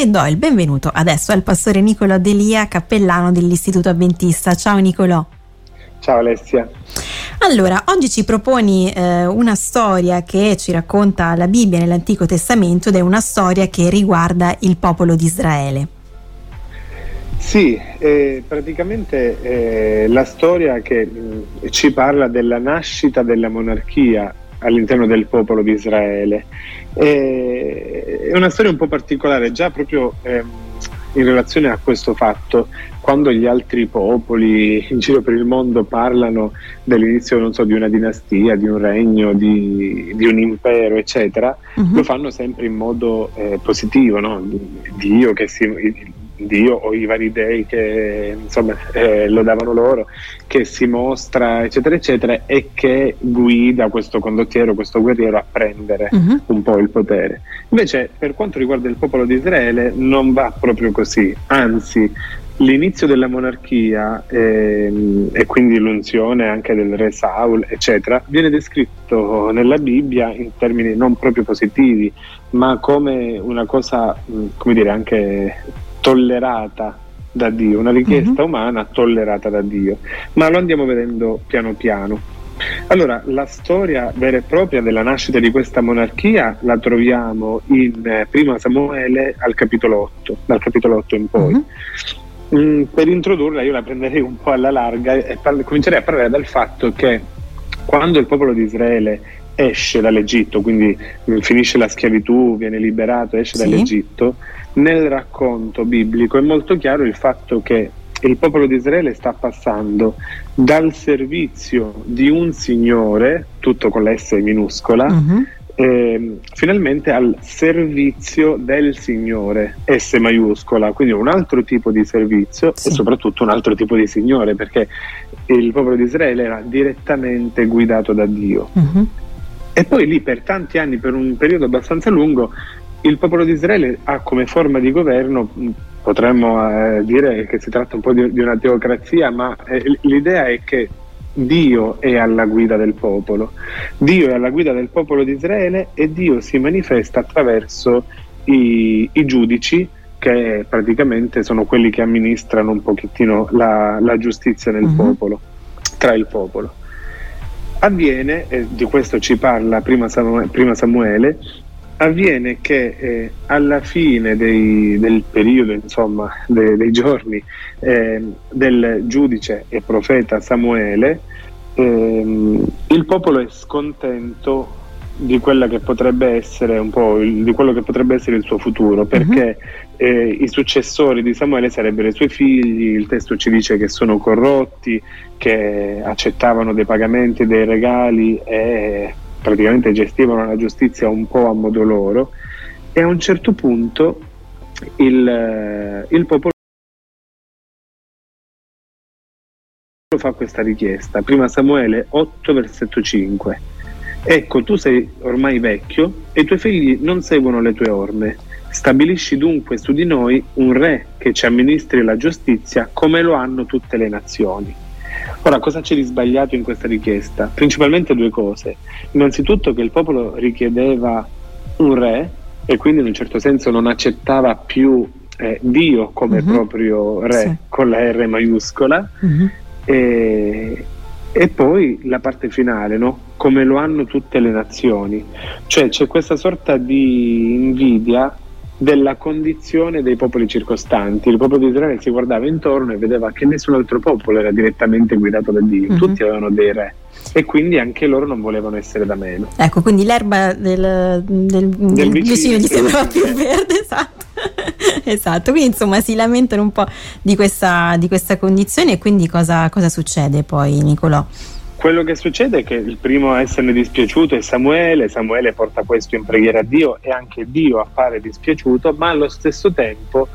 E do il benvenuto adesso al pastore Nicolò Delia, cappellano dell'Istituto Adventista. Ciao Nicolò. Ciao Alessia. Allora, oggi ci proponi eh, una storia che ci racconta la Bibbia nell'Antico Testamento ed è una storia che riguarda il popolo di Israele. Sì, eh, praticamente eh, la storia che mh, ci parla della nascita della monarchia all'interno del popolo di Israele. è una storia un po' particolare, già proprio ehm, in relazione a questo fatto, quando gli altri popoli in giro per il mondo parlano dell'inizio so, di una dinastia, di un regno, di, di un impero, eccetera, uh-huh. lo fanno sempre in modo eh, positivo, no? Dio che si, Dio o i vari dei che insomma eh, lo davano loro, che si mostra eccetera eccetera e che guida questo condottiero, questo guerriero a prendere uh-huh. un po' il potere. Invece per quanto riguarda il popolo di Israele non va proprio così, anzi l'inizio della monarchia ehm, e quindi l'unzione anche del re Saul, eccetera, viene descritto nella Bibbia in termini non proprio positivi, ma come una cosa, come dire, anche tollerata da Dio, una richiesta uh-huh. umana tollerata da Dio, ma lo andiamo vedendo piano piano. Allora, la storia vera e propria della nascita di questa monarchia la troviamo in eh, Prima Samuele al capitolo 8, dal capitolo 8 in poi. Uh-huh. Mm, per introdurla io la prenderei un po' alla larga e par- comincerei a parlare dal fatto che quando il popolo di Israele esce dall'Egitto, quindi mm, finisce la schiavitù, viene liberato, esce sì. dall'Egitto, nel racconto biblico è molto chiaro il fatto che il popolo di Israele sta passando dal servizio di un signore, tutto con la S minuscola, uh-huh. eh, finalmente al servizio del Signore, S maiuscola, quindi un altro tipo di servizio sì. e soprattutto un altro tipo di Signore, perché il popolo di Israele era direttamente guidato da Dio. Uh-huh. E poi lì per tanti anni, per un periodo abbastanza lungo, il popolo di Israele ha come forma di governo, potremmo eh, dire che si tratta un po' di, di una teocrazia, ma eh, l'idea è che Dio è alla guida del popolo, Dio è alla guida del popolo di Israele e Dio si manifesta attraverso i, i giudici che praticamente sono quelli che amministrano un pochettino la, la giustizia nel uh-huh. popolo, tra il popolo. Avviene, e di questo ci parla prima Samuele, prima Samuele avviene che eh, alla fine dei, del periodo, insomma, de, dei giorni eh, del giudice e profeta Samuele, eh, il popolo è scontento di quella che potrebbe essere un po' il, di quello che potrebbe essere il suo futuro, mhm. perché uh-huh. i successori di Samuele sarebbero i suoi figli, il testo ci dice che sono corrotti, che accettavano dei pagamenti, dei regali e praticamente gestivano la giustizia un po' a modo loro e a un certo punto il, eh, il popolo fa questa richiesta. Prima Samuele 8 versetto 5. Ecco, tu sei ormai vecchio e i tuoi figli non seguono le tue orme. Stabilisci dunque su di noi un re che ci amministri la giustizia come lo hanno tutte le nazioni. Ora, cosa c'è di sbagliato in questa richiesta? Principalmente due cose. Innanzitutto che il popolo richiedeva un re e quindi in un certo senso non accettava più eh, Dio come uh-huh. proprio re sì. con la R maiuscola. Uh-huh. E, e, poi la parte finale, no? come lo hanno tutte le nazioni. Cioè c'è questa sorta di invidia della condizione dei popoli circostanti. Il popolo di Israele si guardava intorno e vedeva che nessun altro popolo era direttamente guidato da Dio, mm-hmm. tutti avevano dei re e quindi anche loro non volevano essere da meno. Ecco, quindi l'erba del, del, del, del vicino, gli sembrava più verde, esatto. esatto, quindi insomma si lamentano un po' di questa, di questa condizione e quindi cosa, cosa succede poi Nicolò? Quello che succede è che il primo a esserne dispiaciuto è Samuele, Samuele porta questo in preghiera a Dio e anche Dio appare dispiaciuto, ma allo stesso tempo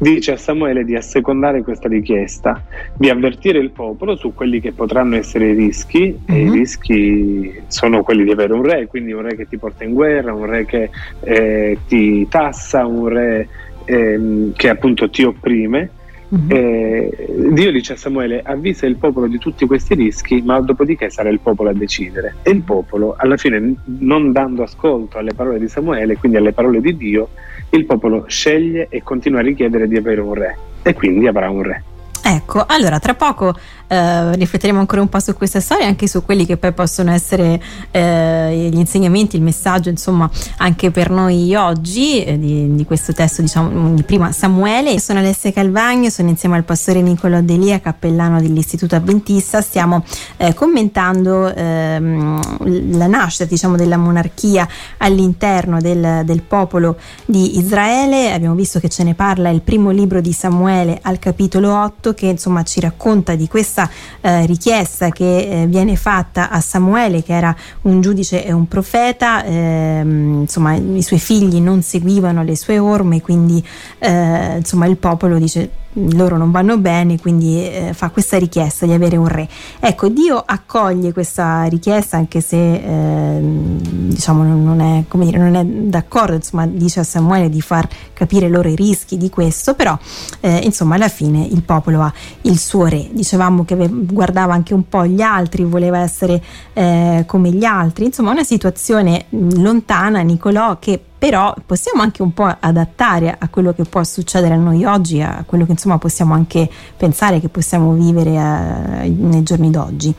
dice a Samuele di assecondare questa richiesta, di avvertire il popolo su quelli che potranno essere i rischi, uh-huh. e i mhm. rischi sono quelli di avere un re, quindi un re che ti porta in guerra, un re che eh, ti tassa, un re eh, che appunto ti opprime. Uh-huh. Eh, Dio dice a Samuele avvisa il popolo di tutti questi rischi ma dopodiché sarà il popolo a decidere. E il popolo alla fine non dando ascolto alle parole di Samuele quindi alle parole di Dio il popolo sceglie e continua a richiedere di avere un re. E quindi avrà un re. Ecco, allora tra poco eh, rifletteremo ancora un po' su questa storia, anche su quelli che poi possono essere eh, gli insegnamenti, il messaggio, insomma, anche per noi oggi eh, di, di, questo testo, diciamo, di prima Samuele. Sono Alessia Calvagno, sono insieme al pastore Nicolo Delia, cappellano dell'Istituto Adventista. Stiamo eh, commentando ehm, la nascita, diciamo, della monarchia all'interno del, del popolo di Israele. Abbiamo visto che ce ne parla il primo libro di Samuele al capitolo 8 che insomma ci racconta di questa eh, richiesta che eh, viene fatta a Samuele che era un giudice e un profeta ehm, insomma i suoi figli non seguivano le sue orme quindi eh, insomma il popolo dice loro non vanno bene, quindi eh, fa questa richiesta di avere un re. Ecco, Dio accoglie questa richiesta anche se eh, diciamo non è, dire, non è, d'accordo, insomma, dice a Samuele di far capire loro i rischi di questo, però eh, insomma alla fine il popolo ha il suo re. Dicevamo che guardava anche un po' gli altri, voleva essere eh, come gli altri, insomma una situazione lontana, Nicolò, che però possiamo anche un po' adattare a quello che può succedere a noi oggi, a quello che insomma possiamo anche pensare che possiamo vivere a, eh, nei giorni d'oggi.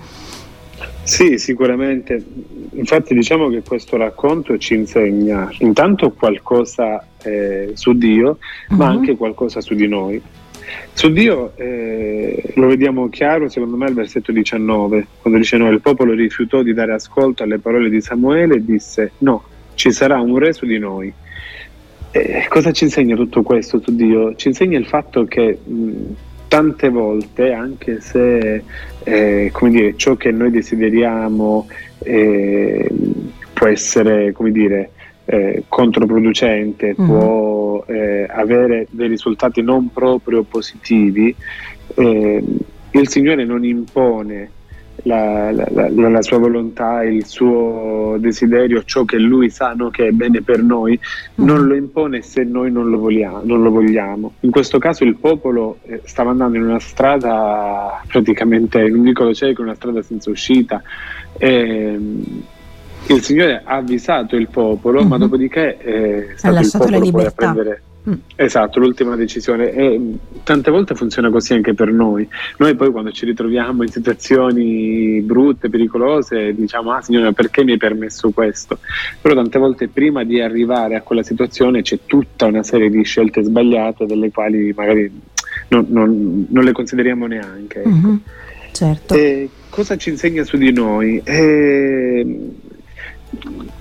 Sì, sicuramente. Infatti diciamo che questo racconto ci insegna intanto qualcosa eh, su Dio, uh-huh. ma mhm. anche qualcosa su di noi. Su Dio eh, lo vediamo chiaro secondo me al versetto 19, quando dice no, il popolo rifiutò di dare ascolto alle parole di Samuele e disse no, ci sarà un re su di noi. Eh, cosa ci insegna tutto questo su Dio? Ci insegna il fatto che mh, tante volte, anche se eh, come dire, ciò che noi desideriamo eh, può essere come dire, eh, controproducente, mm. può eh, avere dei risultati non proprio positivi, eh, il Signore non impone la, la, la, sua volontà, il suo desiderio, ciò che lui sa no, che è bene per noi, mm. non lo impone se noi non lo, vogliamo, non lo vogliamo. In questo caso il popolo eh, stava andando in una strada praticamente in un vicolo cieco, una strada senza uscita. E, il Signore ha avvisato il popolo, mm-hmm. ma dopodiché è stato il popolo poi a prendere Mm. Esatto, l'ultima decisione e tante volte funziona così anche per noi. Noi poi quando ci ritroviamo in situazioni brutte, pericolose, diciamo ah signore perché mi hai permesso questo? Però tante volte prima di arrivare a quella situazione c'è tutta una serie di scelte sbagliate delle quali magari non, non, non le consideriamo neanche. Ecco. Mm-hmm. Certo. E cosa ci insegna su di noi? Eh,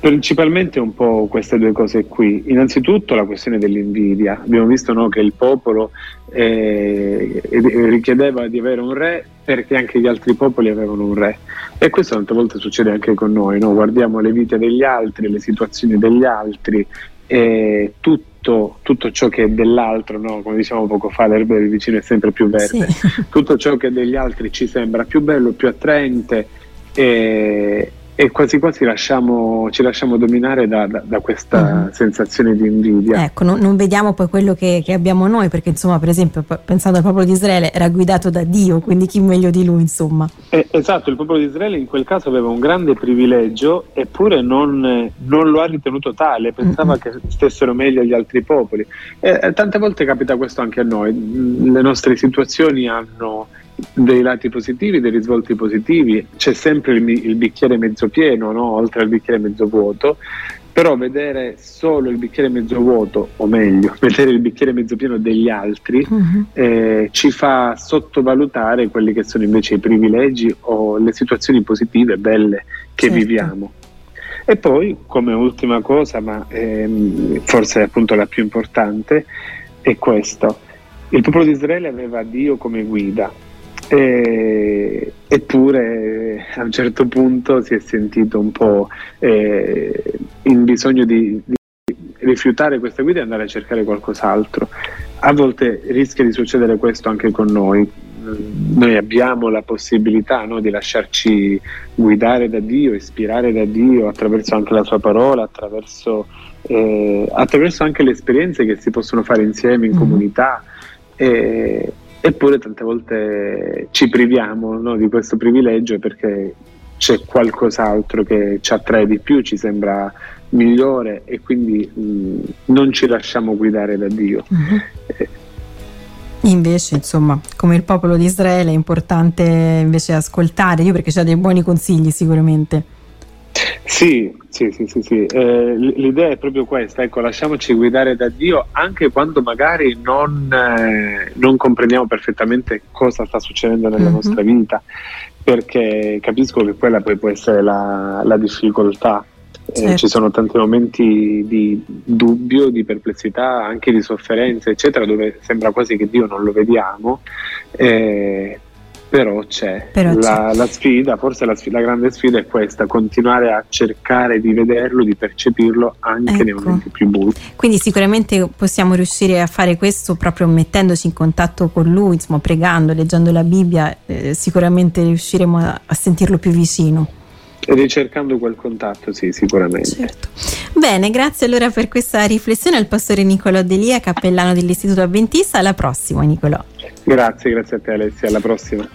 Principalmente un po' queste due cose qui. Innanzitutto la questione dell'invidia. Abbiamo visto no, che il popolo eh, richiedeva di avere un re perché anche gli altri popoli avevano un re. E questo tante volte succede anche con noi. No? Guardiamo le vite degli altri, le situazioni degli altri e tutto, tutto ciò che è dell'altro, no? come diciamo poco fa, l'erba del vicino è sempre più verde. Sì. Tutto ciò che degli altri ci sembra più bello, più attraente. E, e quasi quasi lasciamo, ci lasciamo dominare da, da, da questa uh-huh. sensazione di invidia. Ecco, no, non vediamo poi quello che, che, abbiamo noi, perché insomma, per esempio, pensando al popolo di Israele, era guidato da Dio, quindi chi meglio di lui, insomma. Eh, esatto, il popolo di Israele in quel caso aveva un grande privilegio, eppure non, non lo ha ritenuto tale, pensava uh-huh. che stessero meglio gli altri popoli. E, tante volte capita questo anche a noi, le nostre situazioni hanno dei lati positivi, dei risvolti positivi, c'è sempre il, il bicchiere mezzo pieno, no? oltre al bicchiere mezzo vuoto, però vedere solo il bicchiere mezzo vuoto, o meglio, vedere il bicchiere mezzo pieno degli altri, uh-huh. eh, ci fa sottovalutare quelli che sono invece i privilegi o le situazioni positive, belle che certo. viviamo. E poi, come ultima cosa, ma ehm, forse appunto la più importante, è questo. Il popolo di Israele aveva Dio come guida, e, eppure a un certo punto si è sentito un po' eh, in bisogno di, di, rifiutare questa guida e andare a cercare qualcos'altro. A volte rischia di succedere questo anche con noi. Noi abbiamo la possibilità no, di lasciarci guidare da Dio, ispirare da Dio attraverso anche la sua parola, attraverso, eh, attraverso anche le esperienze che si possono fare insieme in mm. comunità. Eh, eppure tante volte ci priviamo no, di questo privilegio perché c'è qualcos'altro che ci attrae di più, ci sembra migliore e quindi mh, non ci lasciamo guidare da Dio. Eh, Invece, insomma, come il popolo di Israele è importante invece ascoltare Dio perché c'ha dei buoni consigli sicuramente. Sì, sì, sì, sì, sì. Eh, l'idea è proprio questa, ecco, lasciamoci guidare da Dio anche quando magari non, eh, non comprendiamo perfettamente cosa sta succedendo nella mm-hmm. nostra vita, perché capisco che quella poi può essere la, la difficoltà. Eh, certo. ci sono tanti momenti di dubbio, di perplessità, anche di sofferenza, eccetera, dove sembra quasi che Dio non lo vediamo. Però c'è. Però la, c'è. la, sfida, forse la, sfida, la, grande sfida è questa, continuare a cercare di vederlo, di percepirlo anche ecco. nei momenti più bui. Quindi sicuramente possiamo riuscire a fare questo proprio mettendoci in contatto con lui, insomma, pregando, leggendo la Bibbia, eh, sicuramente riusciremo a, a sentirlo più vicino. Ricercando quel contatto, sì, sicuramente. Certo. Bene, grazie allora per questa riflessione al pastore Nicolò Delia, cappellano dell'Istituto Adventista. Alla prossima, Nicolò. Grazie, grazie a te Alessia, alla prossima.